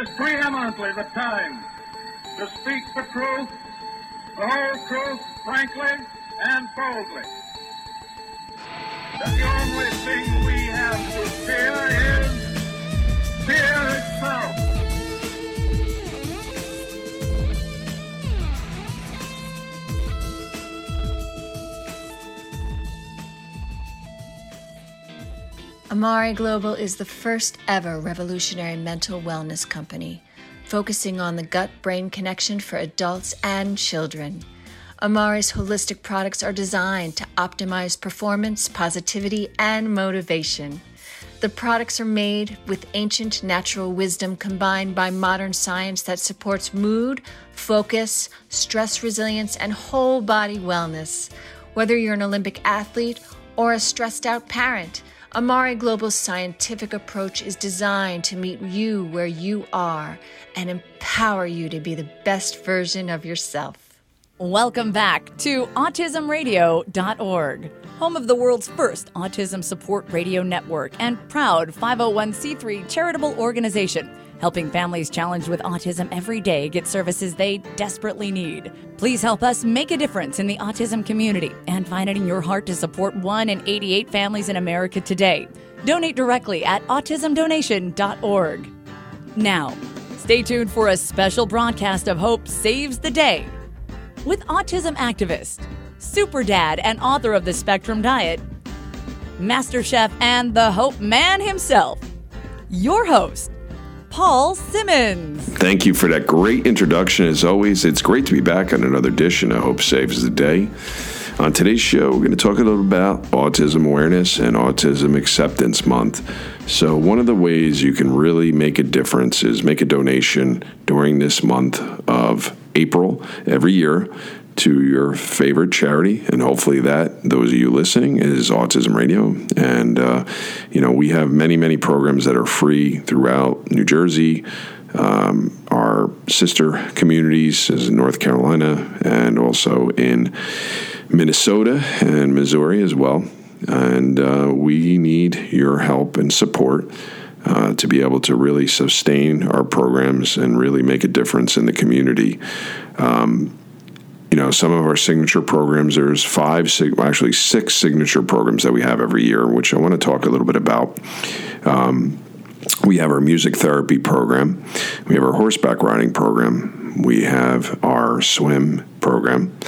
is preeminently the time to speak the truth, the whole truth, frankly and boldly. That the only thing we have to fear is fear itself. Amare Global is the first ever revolutionary mental wellness company, focusing on the gut brain connection for adults and children. Amare's holistic products are designed to optimize performance, positivity, and motivation. The products are made with ancient natural wisdom combined by modern science that supports mood, focus, stress resilience, and whole body wellness. Whether you're an Olympic athlete or a stressed out parent, Amare Global's scientific approach is designed to meet you where you are and empower you to be the best version of yourself. Welcome back to AutismRadio.org, home of the world's first autism support radio network and proud 501c3 charitable organization helping families challenged with autism every day get services they desperately need. Please help us make a difference in the autism community and find it in your heart to support 1 in 88 families in America today. Donate directly at autismdonation.org. Now, stay tuned for a special broadcast of Hope Saves the Day with autism activist, super dad, and author of the Spectrum Diet, Master Chef, and the Hope Man himself, your host, Paul Cimins. Thank you for that great introduction. As always, it's great to be back on another edition of Hope Saves the Day. On today's show, we're going to talk a little about autism awareness and autism acceptance month. So, one of the ways you can really make a difference is make a donation during this month of April every year to your favorite charity, and hopefully that those of you listening is Autism Radio. And uh, you know we have many many programs that are free throughout New Jersey. Um, our sister communities is in North Carolina and also in Minnesota and Missouri as well. And uh, we need your help and support. Uh, to be able to really sustain our programs and really make a difference in the community. Um, you know, some of our signature programs, there's five, actually six signature programs that we have every year, which I want to talk a little bit about. Um, we have our music therapy program, we have our horseback riding program, we have our swim program,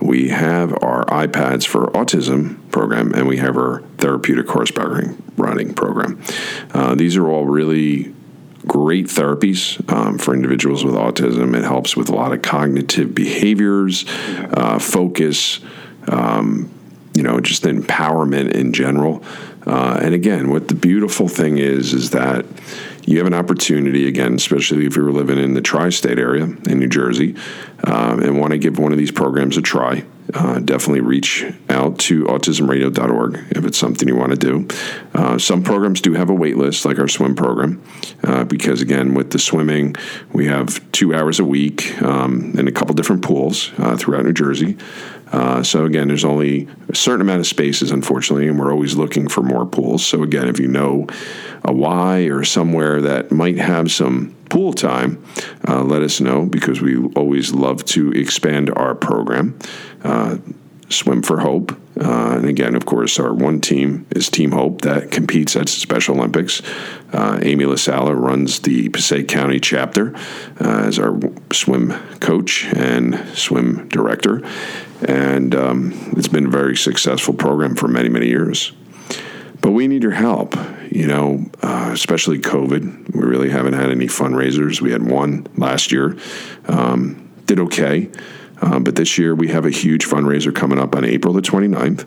we have our iPads for autism program, and we have our therapeutic horseback riding program. Uh, these are all really great therapies um, for individuals with autism. It helps with a lot of cognitive behaviors, uh, focus, um, you know, just empowerment in general. Uh, and again, what the beautiful thing is, is that you have an opportunity, again, especially if you're living in the tri state area in New Jersey um, and want to give one of these programs a try. Uh, definitely reach out to autismradio.org if it's something you want to do. Uh, some programs do have a wait list, like our swim program, uh, because again, with the swimming, we have two hours a week um, in a couple different pools uh, throughout New Jersey. Uh, so again, there's only a certain amount of spaces, unfortunately, and we're always looking for more pools. So again, if you know a Y or somewhere that might have some pool time, uh, let us know because we always love to expand our program. Uh, Swim for Hope. Uh, and again, of course, our one team is Team Hope that competes at Special Olympics. Uh, Amy LaSala runs the Passaic County chapter uh, as our swim coach and swim director. And um, it's been a very successful program for many, many years. But we need your help, you know, uh, especially COVID. We really haven't had any fundraisers. We had one last year, um, did okay. Um, but this year we have a huge fundraiser coming up on April the 29th.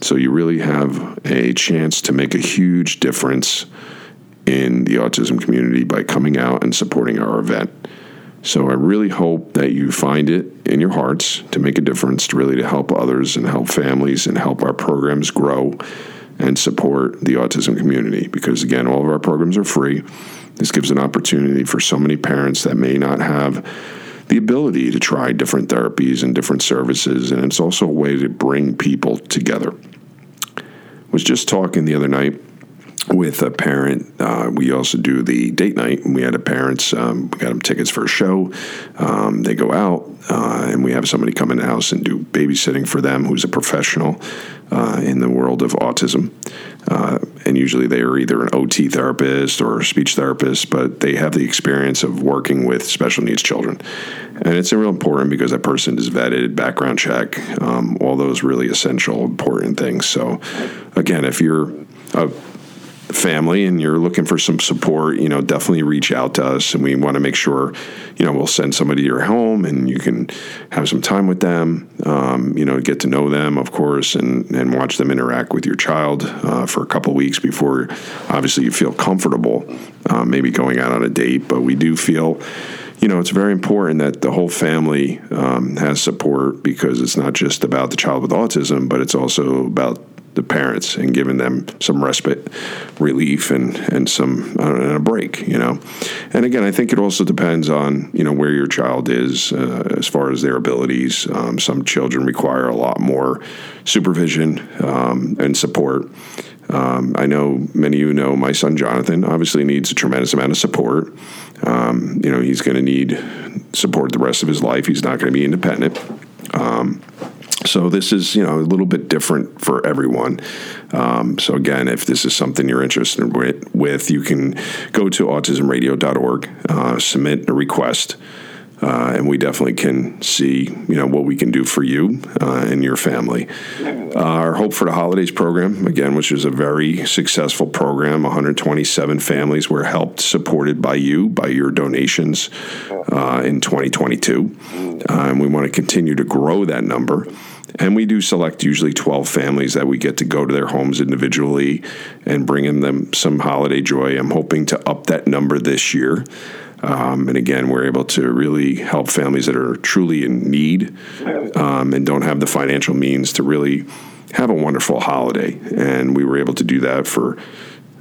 So you really have a chance to make a huge difference in the autism community by coming out and supporting our event. So I really hope that you find it in your hearts to make a difference, to really to help others and help families and help our programs grow and support the autism community. Because again, all of our programs are free. This gives an opportunity for so many parents that may not have the ability to try different therapies and different services, and it's also a way to bring people together. I was just talking the other night with a parent. Uh, we also do the date night. We had a parents. Um, we got them tickets for a show. Um, they go out, uh, and we have somebody come in the house and do babysitting for them, who's a professional uh, in the world of autism. Uh, and usually they are either an OT therapist or a speech therapist, but they have the experience of working with special needs children. And it's real important because that person is vetted, background check, um, all those really essential, important things. So, again, if you're a family and you're looking for some support, you know, definitely reach out to us. And we want to make sure, you know, we'll send somebody to your home and you can have some time with them, um, you know, get to know them, of course, and, and watch them interact with your child uh, for a couple weeks before obviously you feel comfortable uh, maybe going out on a date. But we do feel, you know, it's very important that the whole family um, has support because it's not just about the child with autism, but it's also about the parents and giving them some respite, relief, and and some uh, and a break. You know, and again, I think it also depends on you know where your child is uh, as far as their abilities. Um, some children require a lot more supervision um, and support. Um, I know many of you know my son Jonathan obviously needs a tremendous amount of support. Um, you know, he's going to need support the rest of his life. He's not going to be independent. Um, so this is you know a little bit different for everyone. Um, so again, if this is something you're interested with, you can go to autismradio.org, uh, submit a request. Uh, and we definitely can see, you know, what we can do for you uh, and your family. Our Hope for the Holidays program, again, which is a very successful program, 127 families were helped, supported by you, by your donations uh, in 2022. Uh, and we want to continue to grow that number. And we do select usually 12 families that we get to go to their homes individually and bring in them some holiday joy. I'm hoping to up that number this year. Um, and again, we're able to really help families that are truly in need um, and don't have the financial means to really have a wonderful holiday. And we were able to do that for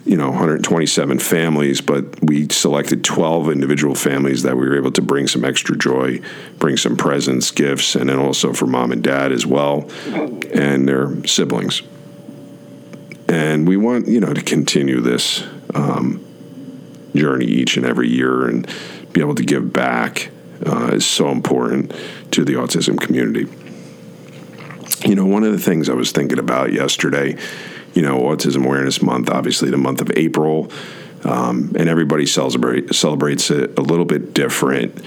you know 127 families but we selected 12 individual families that we were able to bring some extra joy bring some presents gifts and then also for mom and dad as well and their siblings and we want you know to continue this um, journey each and every year and be able to give back uh, is so important to the autism community. You know, one of the things I was thinking about yesterday, you know, Autism Awareness Month, obviously the month of April, um, and everybody celebrate, celebrates it a little bit different.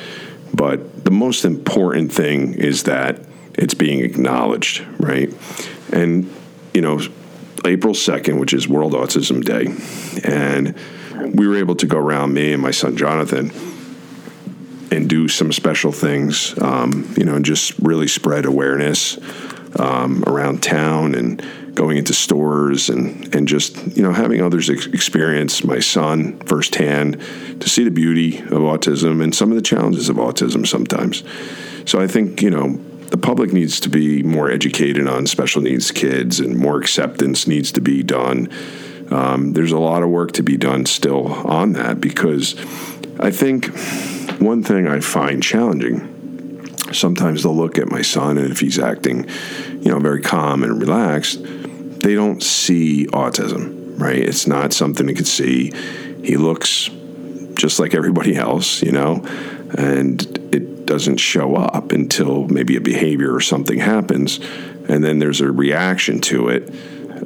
But the most important thing is that it's being acknowledged, right? And, you know, April 2nd, which is World Autism Day, and we were able to go around me and my son Jonathan and do some special things, um, you know, and just really spread awareness um, around town and going into stores and, and just, you know, having others ex- experience my son firsthand to see the beauty of autism and some of the challenges of autism sometimes. So I think, you know, the public needs to be more educated on special needs kids and more acceptance needs to be done um, there's a lot of work to be done still on that because I think one thing I find challenging sometimes they'll look at my son and if he's acting, you know, very calm and relaxed, they don't see autism, right? It's not something they could see. He looks just like everybody else, you know, and it doesn't show up until maybe a behavior or something happens, and then there's a reaction to it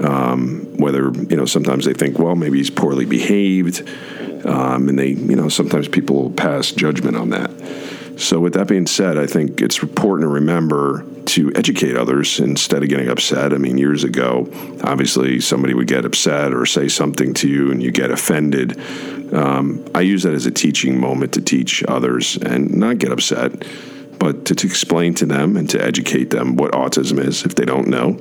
um, whether you know, sometimes they think, well, maybe he's poorly behaved, um, and they, you know, sometimes people pass judgment on that. So, with that being said, I think it's important to remember to educate others instead of getting upset. I mean, years ago, obviously, somebody would get upset or say something to you and you get offended. Um, I use that as a teaching moment to teach others and not get upset but to, to, explain to them and to educate them what autism is if they don't know.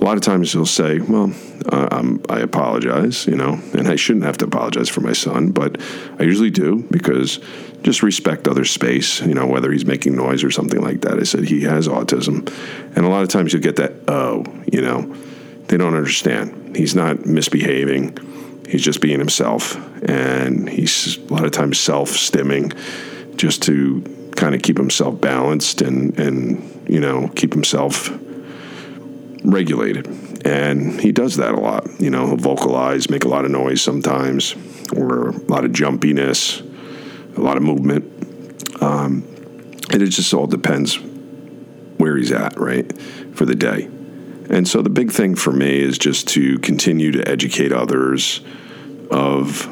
A lot of times they'll say, "Well, uh, I apologize," you know, and I shouldn't have to apologize for my son, but I usually do because just respect other space, you know, whether he's making noise or something like that. I said he has autism, and a lot of times you'll get that, "Oh," you know, they don't understand. He's not misbehaving. He's just being himself, and he's a lot of times self-stimming just to kind of keep himself balanced and and you know keep himself regulated. And he does that a lot. You know, he'll vocalize, make a lot of noise sometimes, or a lot of jumpiness, a lot of movement. Um, and it just all depends where he's at, right, for the day. And so the big thing for me is just to continue to educate others of,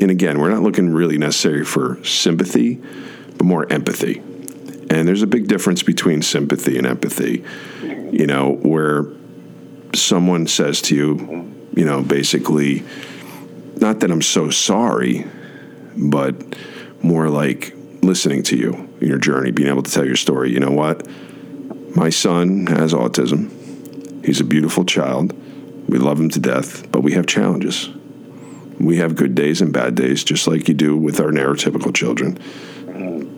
and again, we're not looking really necessary for sympathy, but more empathy. And there's a big difference between sympathy and empathy, you know, where someone says to you, you know, basically, not that I'm so sorry, but more like listening to you in your journey, being able to tell your story. You know what? My son has autism. He's a beautiful child. We love him to death, but we have challenges. We have good days and bad days, just like you do with our neurotypical children.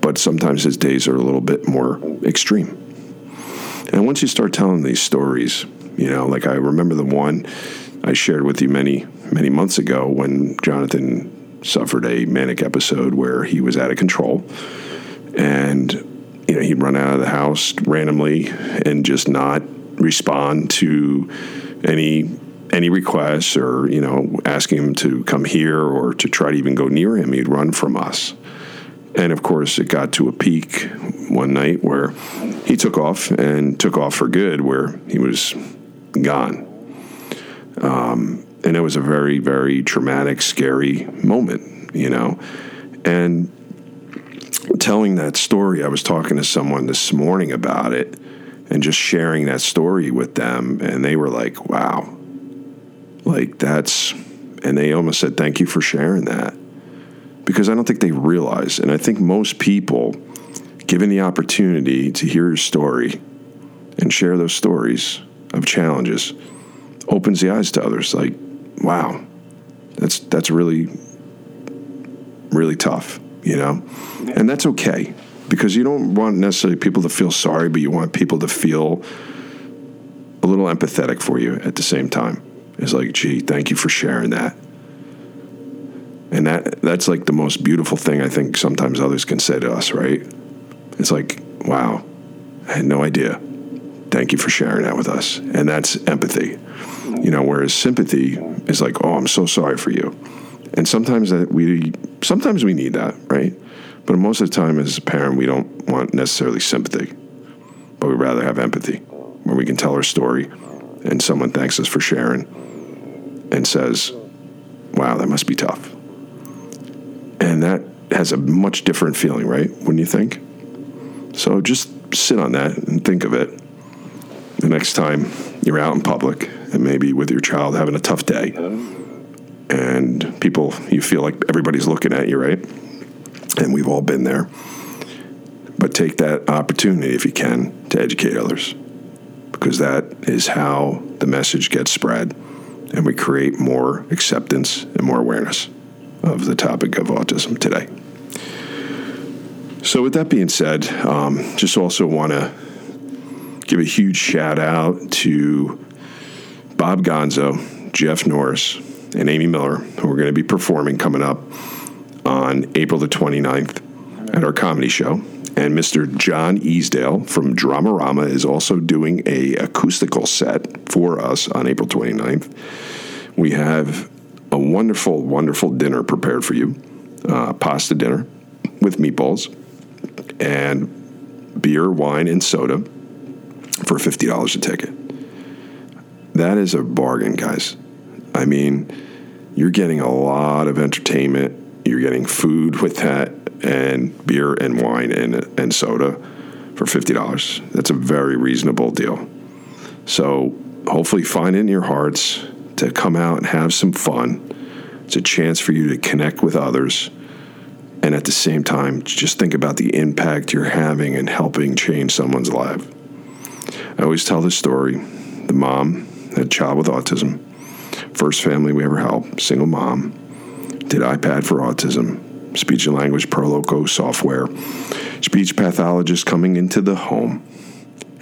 But sometimes his days are a little bit more extreme. And once you start telling these stories, you know, like I remember the one I shared with you many, many months ago when Jonathan suffered a manic episode where he was out of control. And, you know, he'd run out of the house randomly and just not respond to any any requests or you know asking him to come here or to try to even go near him. He'd run from us. And of course it got to a peak one night where he took off and took off for good where he was gone. Um, and it was a very very traumatic scary moment you know? And telling that story i was talking to someone this morning about it and just sharing that story with them and they were like wow. Like that's and they almost said thank you for sharing that. Because i don't think they realize and i think most people given the opportunity to hear your story and share those stories of challenges opens the eyes to others. Like wow that's that's really really tough you know and that's okay because you don't want necessarily people to feel sorry, but you want people to feel a little empathetic for you at the same time. It's like, gee, thank you for sharing that. And that that's like the most beautiful thing I think sometimes others can say to us, right? It's like, wow, I had no idea. Thank you for sharing that with us. And that's empathy. You know, whereas sympathy is like, oh, I'm so sorry for you. And sometimes that we sometimes we need that, right? But most of the time, as a parent, we don't want necessarily sympathy, but we rather have empathy, where we can tell our story and someone thanks us for sharing and says, wow, that must be tough. And that has a much different feeling, right? Wouldn't you think. So just sit on that and think of it the next time you're out in public and maybe with your child having a tough day and people, you feel like everybody's looking at you, right? And we've all been there. But take that opportunity, if you can, to educate others, because that is how the message gets spread and we create more acceptance and more awareness of the topic of autism today. So, with that being said, um, just also want to give a huge shout out to Bob Gonzo, Jeff Norris, and Amy Miller, who are going to be performing coming up on April the 29th at our comedy show. And Mr. John Easdale from Dramarama is also doing a acoustical set for us on April 29th. We have a wonderful, wonderful dinner prepared for you, uh, pasta dinner with meatballs and beer, wine, and soda for $50 a ticket. That is a bargain, guys. I mean, you're getting a lot of entertainment. You're getting food with that, and beer and wine and, and soda for $50. That's a very reasonable deal. So, hopefully, find it in your hearts to come out and have some fun. It's a chance for you to connect with others. And at the same time, just think about the impact you're having and helping change someone's life. I always tell this story. The mom a child with autism First family we ever helped, single mom, did iPad for autism, speech and language Proloquo software, speech pathologist coming into the home,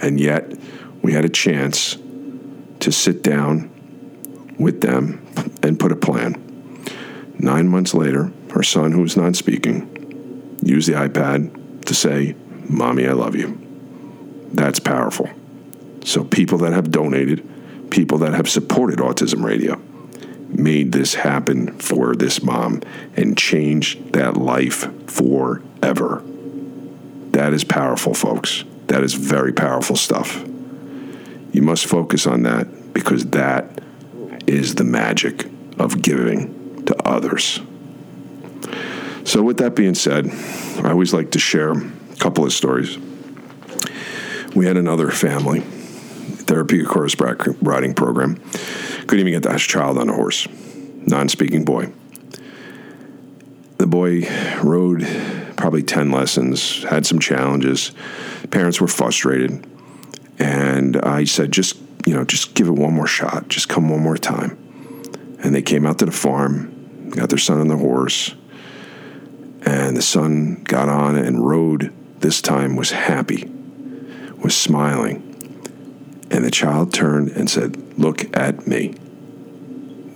and yet we had a chance to sit down with them and put a plan. Nine months later, her son, who was non speaking, used the iPad to say, Mommy, I love you. That's powerful. So, people that have donated, people that have supported Autism Radio, made this happen for this mom and changed that life forever. That is powerful, folks. That is very powerful stuff. You must focus on that because that is the magic of giving to others. So, with that being said, I always like to share a couple of stories. We had another family therapeutic horse riding program. Couldn't even get that child on a horse, non speaking boy. The boy rode probably 10 lessons, had some challenges. Parents were frustrated. And I said, just, you know, just give it one more shot. Just come one more time. And they came out to the farm, got their son on the horse, and the son got on and rode. This time was happy, was smiling. And the child turned and said, Look at me.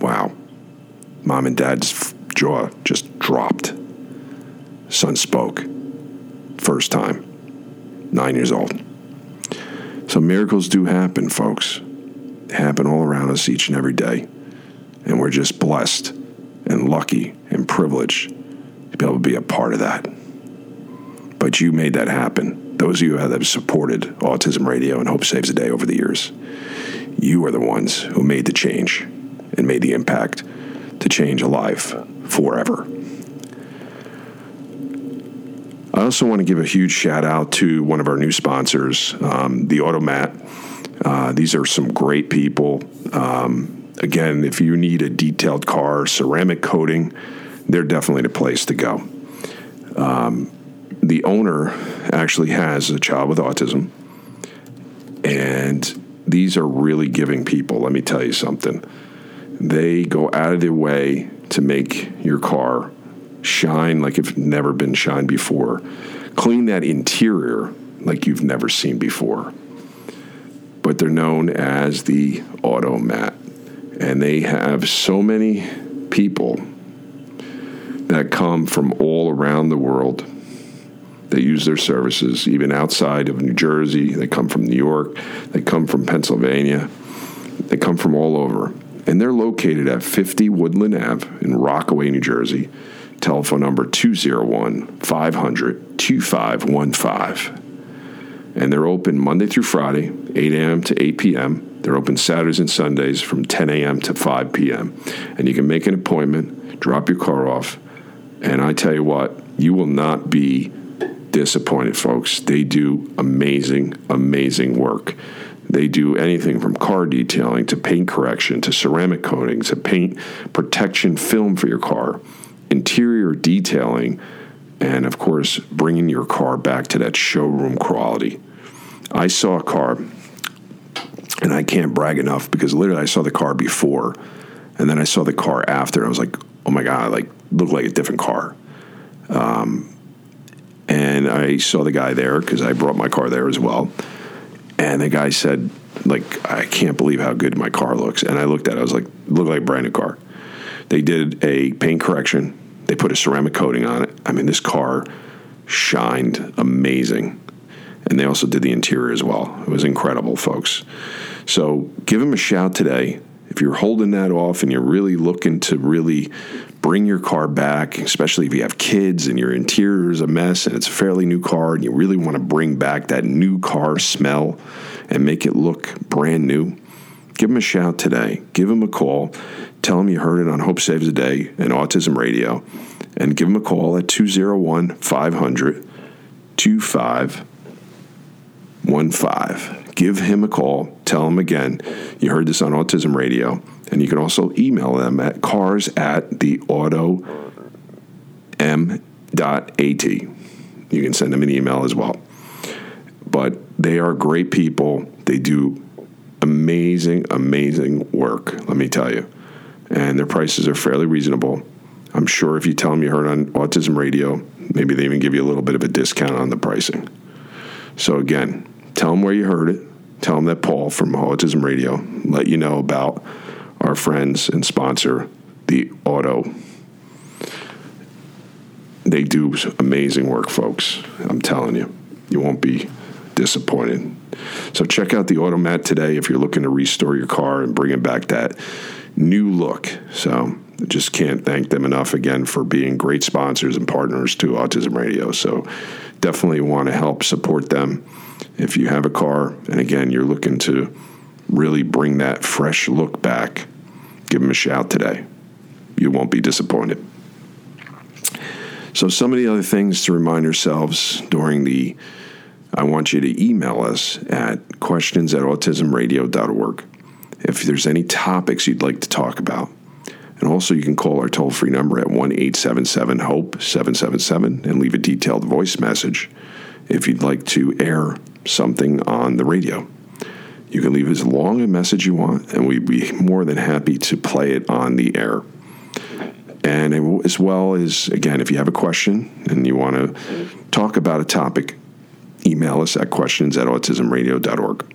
Wow. Mom and dad's jaw just dropped. Son spoke. First time. Nine years old. So miracles do happen, folks. They happen all around us each and every day. And we're just blessed and lucky and privileged to be able to be a part of that. But you made that happen. Those of you that have supported Autism Radio and Hope Saves the Day over the years, you are the ones who made the change and made the impact to change a life forever. I also want to give a huge shout out to one of our new sponsors, um, the Automat. Uh, these are some great people. Um, again, if you need a detailed car, ceramic coating, they're definitely the place to go. Um, the owner actually has a child with autism, and these are really giving people. Let me tell you something. They go out of their way to make your car shine like it's never been shined before. Clean that interior like you've never seen before. But they're known as the Auto Automat. And they have so many people that come from all around the world that use their services, even outside of New Jersey. They come from New York. They come from Pennsylvania. They come from all over. And they're located at 50 Woodland Ave in Rockaway, New Jersey telephone number 201 500 2515. And they're open Monday through Friday, 8 a.m. to 8 p.m. They're open Saturdays and Sundays from 10 a.m. to 5 p.m. And you can make an appointment, drop your car off, and I tell you what, you will not be disappointed, folks. They do amazing, amazing work. They do anything from car detailing to paint correction to ceramic coating to paint protection film for your car interior detailing, and of course, bringing your car back to that showroom quality. I saw a car, and I can't brag enough because literally I saw the car before, and then I saw the car after. I was like, oh my God, like, looked like a different car. Um, and I saw the guy there because I brought my car there as well. And the guy said, like, I can't believe how good my car looks. And I looked at it, I was like, looked like a brand new car. They did a paint correction they put a ceramic coating on it. I mean, this car shined amazing. And they also did the interior as well. It was incredible, folks. So give them a shout today. If you're holding that off and you're really looking to really bring your car back, especially if you have kids and your interior is a mess and it's a fairly new car and you really want to bring back that new car smell and make it look brand new, give them a shout today. Give them a call. Tell them you heard it on Hope Saves the Day and Autism Radio, and give them a call at 201 500 2515. Give him a call. Tell him again you heard this on Autism Radio, and you can also email them at cars at the auto m.at. You can send them an email as well. But they are great people. They do amazing, amazing work, let me tell you and their prices are fairly reasonable. I'm sure if you tell them you heard on Autism Radio, maybe they even give you a little bit of a discount on the pricing. So again, tell them where you heard it. Tell them that Paul from Autism Radio let you know about our friends and sponsor, the Auto. They do amazing work, folks. I'm telling you, you won't be disappointed. So check out the Automat today if you're looking to restore your car and bring it back that new look. So just can't thank them enough again for being great sponsors and partners to Autism Radio. So definitely want to help support them if you have a car and again you're looking to really bring that fresh look back. Give them a shout today. You won't be disappointed. So, some of the other things to remind yourselves during the I want you to email us at questions at autismradio.org if there's any topics you'd like to talk about. And also, you can call our toll free number at 1 877 HOPE 777 and leave a detailed voice message if you'd like to air something on the radio. You can leave as long a message you want, and we'd be more than happy to play it on the air. And as well as, again, if you have a question and you want to talk about a topic, email us at questions at autismradio.org.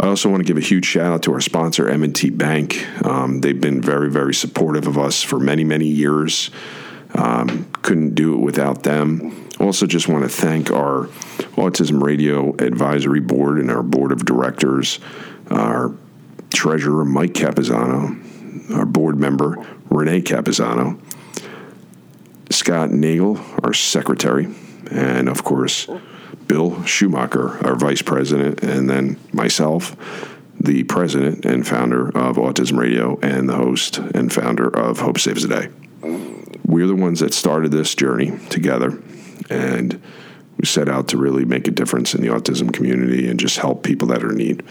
I also want to give a huge shout out to our sponsor, M&T Bank. Um, they've been very, very supportive of us for many, many years. Um, couldn't do it without them. Also, just want to thank our Autism Radio Advisory Board and our Board of Directors, our Treasurer, Mike Capizano, our board member, Renee Capizano, Scott Nagel, our secretary, and of course, Bill Schumacher, our vice president, and then myself, the president and founder of Autism Radio, and the host and founder of Hope Saves the Day. We're the ones that started this journey together, and we set out to really make a difference in the autism community and just help people that are in need.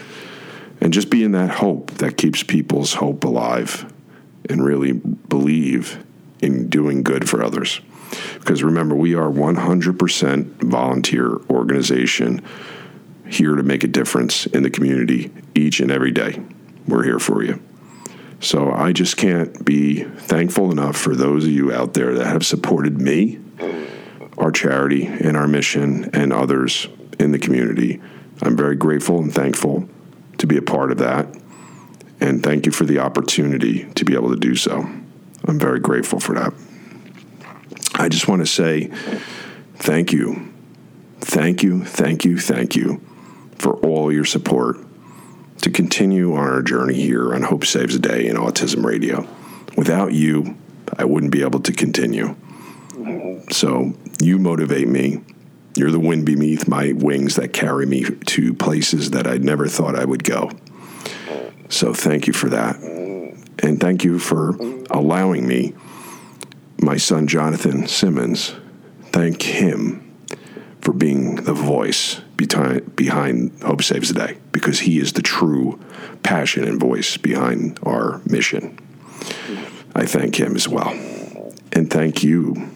And just being that hope that keeps people's hope alive and really believe in doing good for others. Because remember, we are 100% volunteer organization here to make a difference in the community each and every day. We're here for you. So I just can't be thankful enough for those of you out there that have supported me, our charity, and our mission, and others in the community. I'm very grateful and thankful to be a part of that. And thank you for the opportunity to be able to do so. I'm very grateful for that. I just want to say thank you. Thank you, thank you, thank you for all your support to continue on our journey here on Hope Saves a Day and Autism Radio. Without you, I wouldn't be able to continue. So you motivate me. You're the wind beneath my wings that carry me to places that I never thought I would go. So thank you for that. And thank you for allowing me my son Jonathan Cimins, thank him for being the voice behind, Hope Saves the Day because he is the true passion and voice behind our mission. I thank him as well. And thank you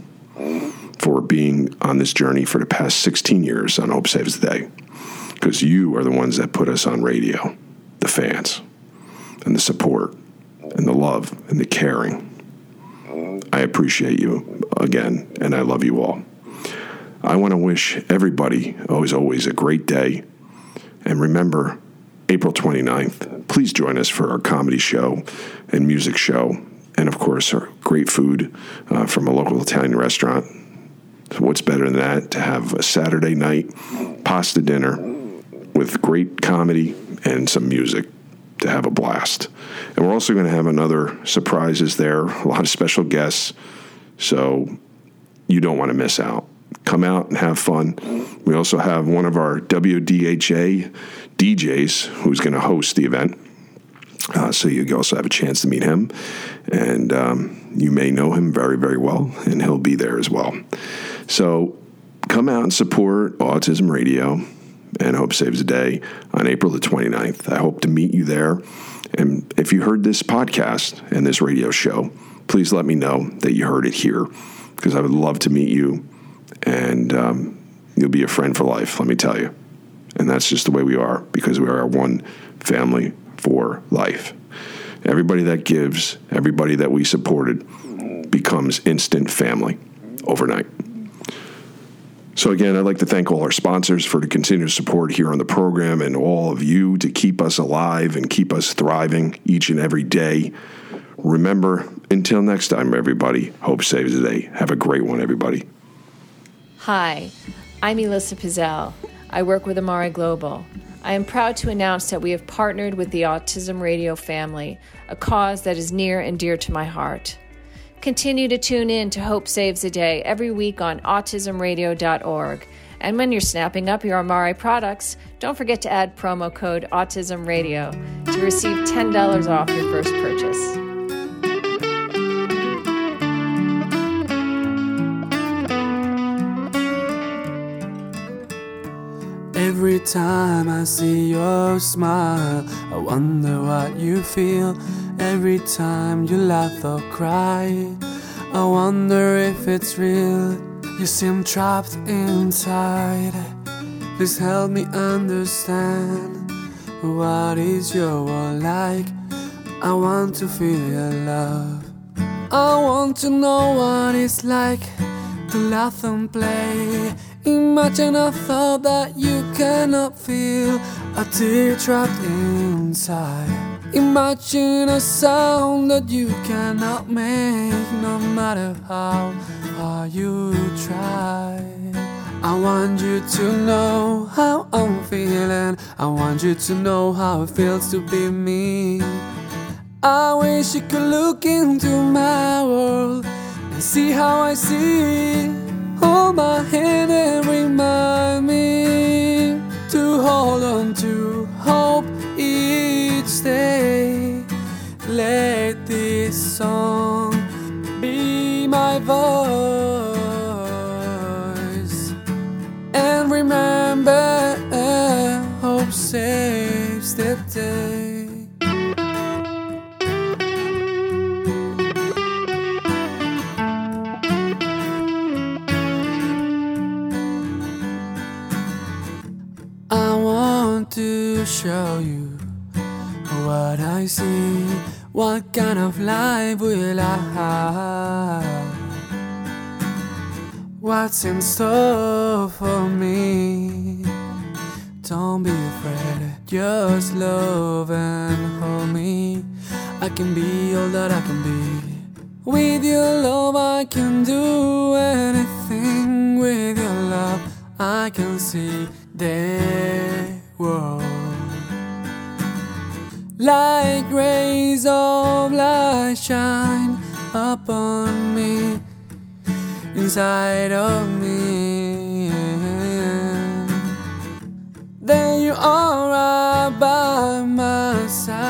for being on this journey for the past 16 years on Hope Saves the Day because you are the ones that put us on radio, the fans, and the support, and the love, and the caring I appreciate you again, and I love you all. I want to wish everybody, always, always, a great day. And remember, April 29th, please join us for our comedy show and music show, and of course, our great food uh, from a local Italian restaurant. So what's better than that to have a Saturday night pasta dinner with great comedy and some music? to have a blast. And we're also going to have another surprises there, a lot of special guests. So you don't want to miss out. Come out and have fun. We also have one of our WDHA DJs who's going to host the event. Uh, so you also have a chance to meet him. And um, you may know him very, very well, and he'll be there as well. So come out and support Autism Radio and Hope Saves the Day on April the 29th. I hope to meet you there. And if you heard this podcast and this radio show, please let me know that you heard it here because I would love to meet you and um, you'll be a friend for life, let me tell you. And that's just the way we are because we are one family for life. Everybody that gives, everybody that we supported becomes instant family overnight. So, again, I'd like to thank all our sponsors for the continued support here on the program and all of you to keep us alive and keep us thriving each and every day. Remember, until next time, everybody, hope saves the day. Have a great one, everybody. Hi, I'm Elissa Pizzell. I work with Amare Global. I am proud to announce that we have partnered with the Autism Radio family, a cause that is near and dear to my heart. Continue to tune in to Hope Saves a Day every week on autismradio.org. And when you're snapping up your Amare products, don't forget to add promo code AutismRadio to receive $10 off your first purchase. Time I see your smile, I wonder what you feel. Every time you laugh or cry, I wonder if it's real. You seem trapped inside. Please help me understand what is your world like. I want to feel your love. I want to know what it's like to laugh and play. Imagine a thought that you cannot feel, a tear trapped inside. Imagine a sound that you cannot make, no matter how hard you try. I want you to know how I'm feeling. I want you to know how it feels to be me. I wish you could look into my world and see how I see. Hold my hand and remind me to hold on to hope each day. Let this song be my voice. Show you what I see. What kind of life will I have? What's in store for me? Don't be afraid, just love and hold me. I can be all that I can be. With your love, I can do anything. With your love, I can see the world. Like rays of light shine upon me, inside of me. Then you are right by my side.